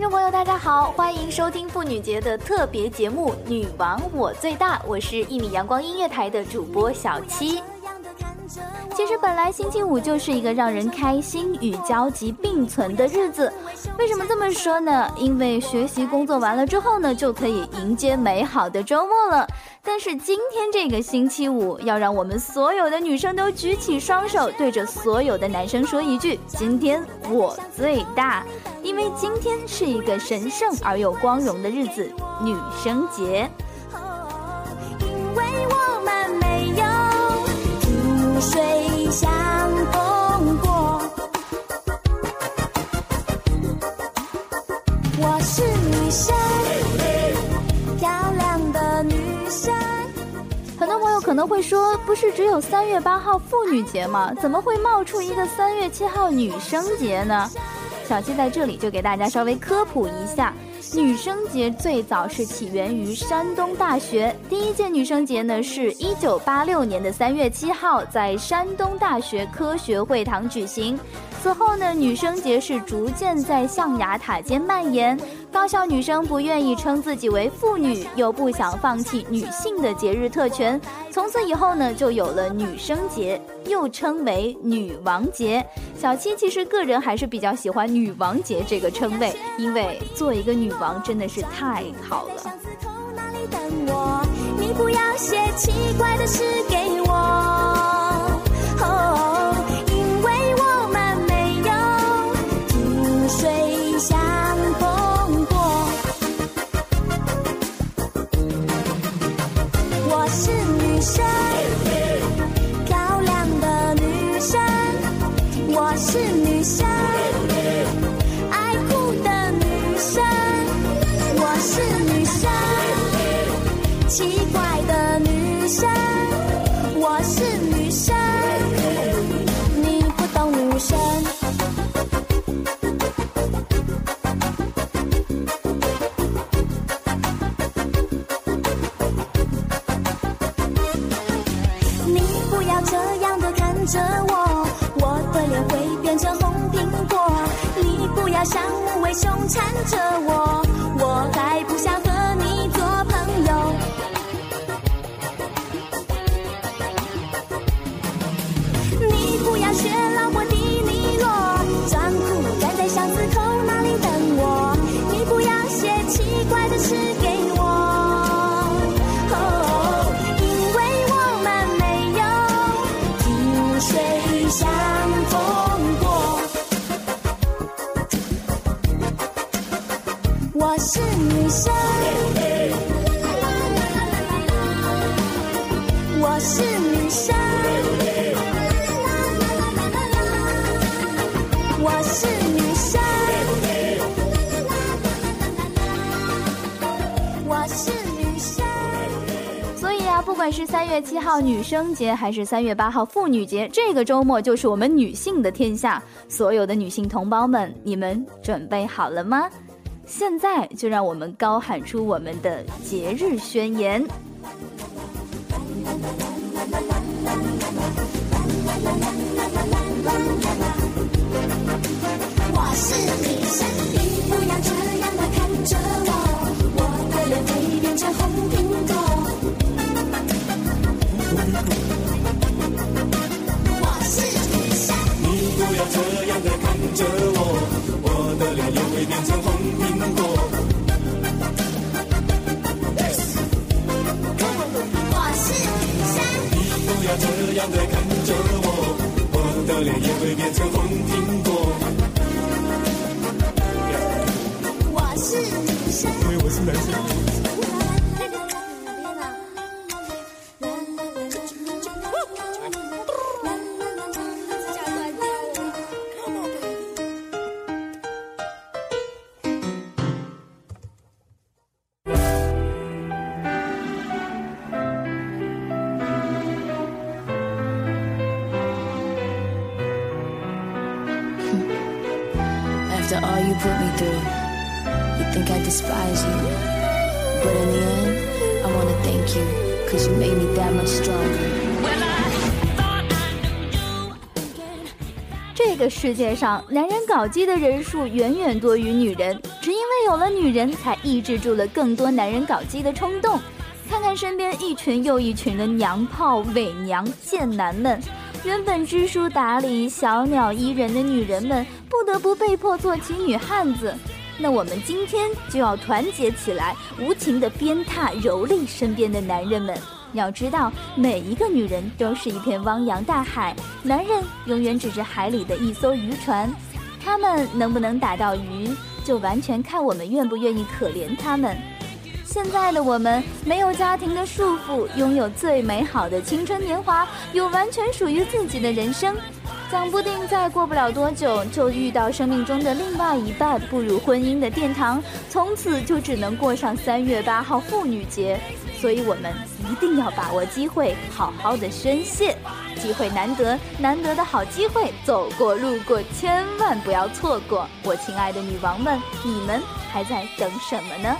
听众朋友，大家好，欢迎收听妇女节的特别节目《女王我最大》，我是一米阳光音乐台的主播小七。其实本来星期五就是一个让人开心与焦急并存的日子，为什么这么说呢？因为学习工作完了之后呢，就可以迎接美好的周末了。但是今天这个星期五，要让我们所有的女生都举起双手，对着所有的男生说一句：“今天我最大。”因为今天是一个神圣而又光荣的日子——女生节。是女生。漂亮的女生很多朋友可能会说，不是只有三月八号妇女节吗？怎么会冒出一个三月七号女生节呢？小七在这里就给大家稍微科普一下，女生节最早是起源于山东大学，第一届女生节呢是一九八六年的三月七号在山东大学科学会堂举行。此后呢，女生节是逐渐在象牙塔间蔓延。高校女生不愿意称自己为妇女，又不想放弃女性的节日特权，从此以后呢，就有了女生节，又称为女王节。小七其实个人还是比较喜欢女王节这个称谓，因为做一个女王真的是太好了。你不要写奇怪的诗给我。着我女生，我是女生，我是女生，我是女生。所以啊不管是三月七号女生节，还是三月八号妇女节，这个周末就是我们女性的天下。所有的女性同胞们，你们准备好了吗？现在就让我们高喊出我们的节日宣言。也会变成红苹果。我是女生，因为我是男生。Put me through. You think I despise you. But in the end, I wanna thank you, cause you made me that much stronger. 这个世界上，男人搞基的人数远远多于女人，只因为有了女人，才抑制住了更多男人搞基的冲动。看看身边一群又一群的娘炮、伪娘、贱男们，原本知书达理、小鸟依人的女人们，不得不被迫做起女汉子。那我们今天就要团结起来，无情的鞭挞、蹂躏身边的男人们。要知道，每一个女人都是一片汪洋大海，男人永远只是海里的一艘渔船。他们能不能打到鱼，就完全看我们愿不愿意可怜他们。现在的我们没有家庭的束缚，拥有最美好的青春年华，有完全属于自己的人生。讲不定再过不了多久，就遇到生命中的另外一半，步入婚姻的殿堂，从此就只能过上三月八号妇女节。所以我们一定要把握机会，好好的宣泄。机会难得，难得的好机会，走过路过，千万不要错过。我亲爱的女王们，你们还在等什么呢？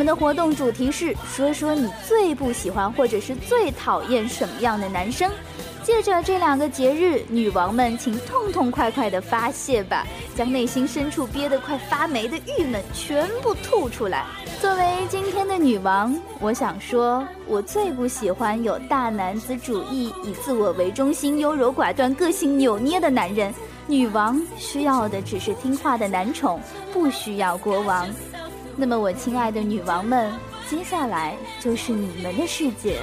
我们的活动主题是说说你最不喜欢或者是最讨厌什么样的男生。借着这两个节日，女王们请痛痛快快的发泄吧，将内心深处憋得快发霉的郁闷全部吐出来。作为今天的女王，我想说，我最不喜欢有大男子主义、以自我为中心、优柔寡断、个性扭捏的男人。女王需要的只是听话的男宠，不需要国王。那么，我亲爱的女王们，接下来就是你们的世界。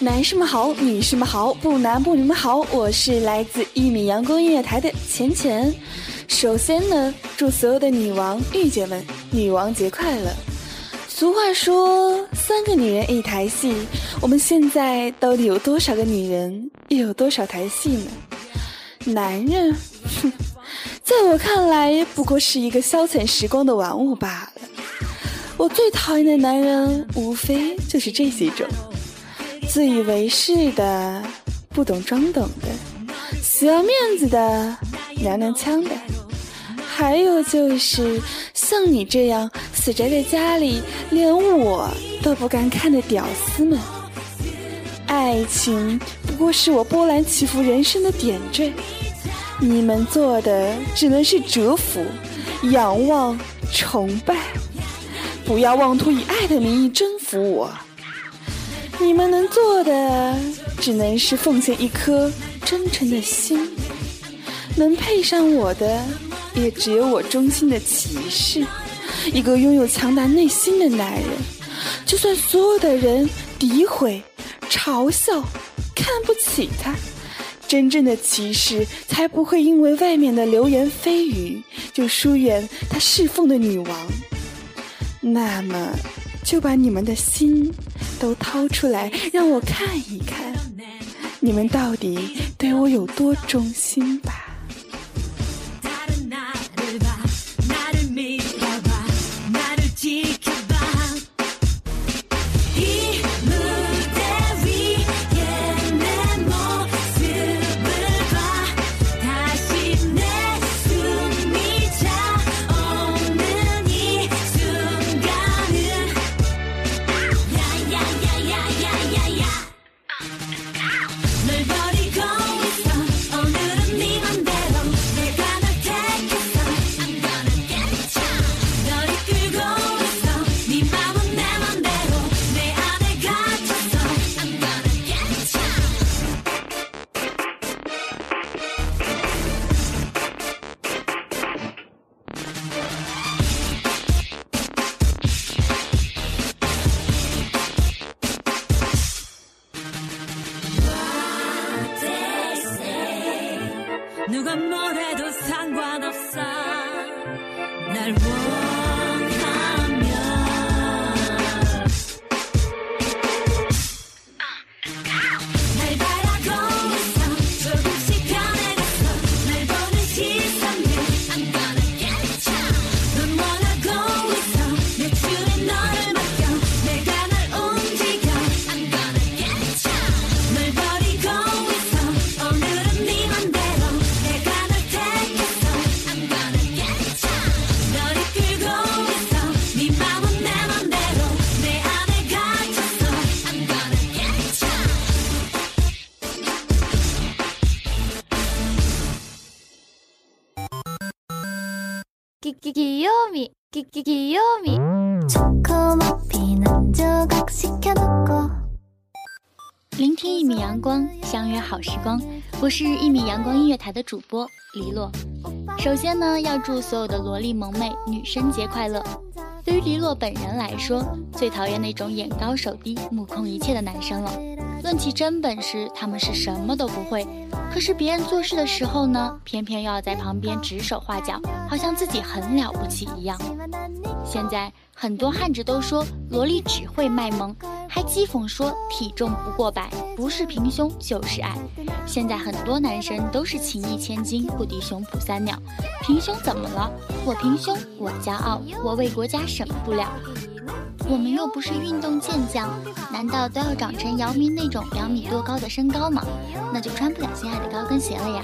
男士们好，女士们好，不男不女们好，我是来自一米阳光音乐台的浅浅。首先呢，祝所有的女王御姐们女王节快乐。俗话说，三个女人一台戏，我们现在到底有多少个女人，又有多少台戏呢？男人，哼，在我看来，不过是一个消遣时光的玩物罢了。我最讨厌的男人，无非就是这几种。自以为是的，不懂装懂的，死要面子的，娘娘腔的，还有就是像你这样死宅在家里，连我都不敢看的屌丝们。爱情不过是我波澜起伏人生的点缀，你们做的只能是折服、仰望、崇拜，不要妄图以爱的名义征服我。你们能做的只能是奉献一颗真诚的心，能配上我的也只有我忠心的骑士，一个拥有强大内心的男人。就算所有的人诋毁、嘲笑、看不起他。真正的骑士才不会因为外面的流言蜚语就疏远他侍奉的女王。那么，就把你们的心都掏出来，让我看一看，你们到底对我有多忠心吧。that one. 聆听一米阳光，相约好时光。我是一米阳光音乐台的主播黎洛。首先呢，要祝所有的萝莉萌妹女生节快乐。对于黎洛本人来说，最讨厌那种眼高手低、目空一切的男生了。论起真本事，他们是什么都不会。可是别人做事的时候呢，偏偏要在旁边指手画脚，好像自己很了不起一样。现在很多汉子都说萝莉只会卖萌，还讥讽说体重不过百不是平胸就是矮。现在很多男生都是情义千金不敌胸脯三鸟，平胸怎么了？我平胸我骄傲，我为国家省不了。我们又不是运动健将，难道都要长成姚明那种两米多高的身高吗？那就穿不了心爱的高跟鞋了呀。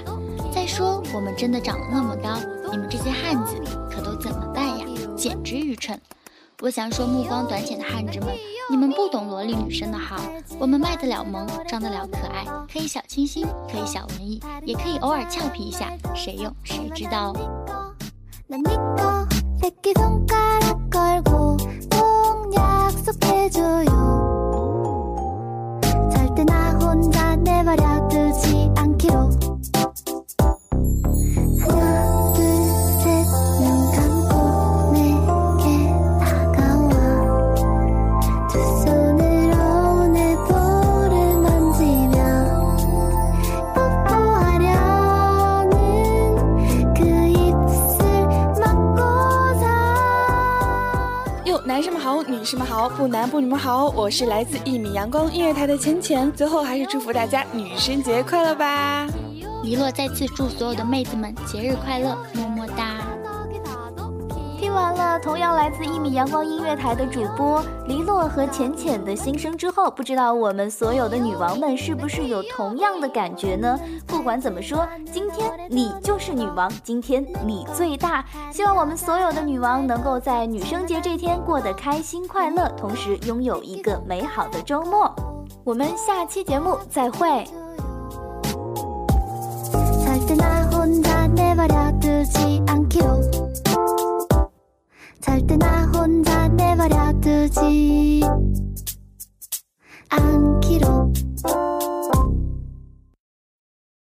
再说，我们真的长了那么高，你们这些汉子可都怎么办呀？简直愚蠢！我想说，目光短浅的汉子们，你们不懂萝莉女生的好。我们卖得了萌，装得了可爱，可以小清新，可以小文艺，也可以偶尔俏皮一下，谁用谁知道。男士们好，不男不女们好，我是来自一米阳光音乐台的浅浅。最后还是祝福大家女生节快乐吧！一洛再次祝所有的妹子们节日快乐，么么哒。听完了同样来自一米阳光音乐台的主播黎洛和浅浅的心声之后，不知道我们所有的女王们是不是有同样的感觉呢？不管怎么说，今天你就是女王，今天你最大。希望我们所有的女王能够在女生节这天过得开心快乐，同时拥有一个美好的周末。我们下期节目再会。 절대 나 혼자 내버려 두지 않기로 절대 나 혼자 내버려 두지 않기로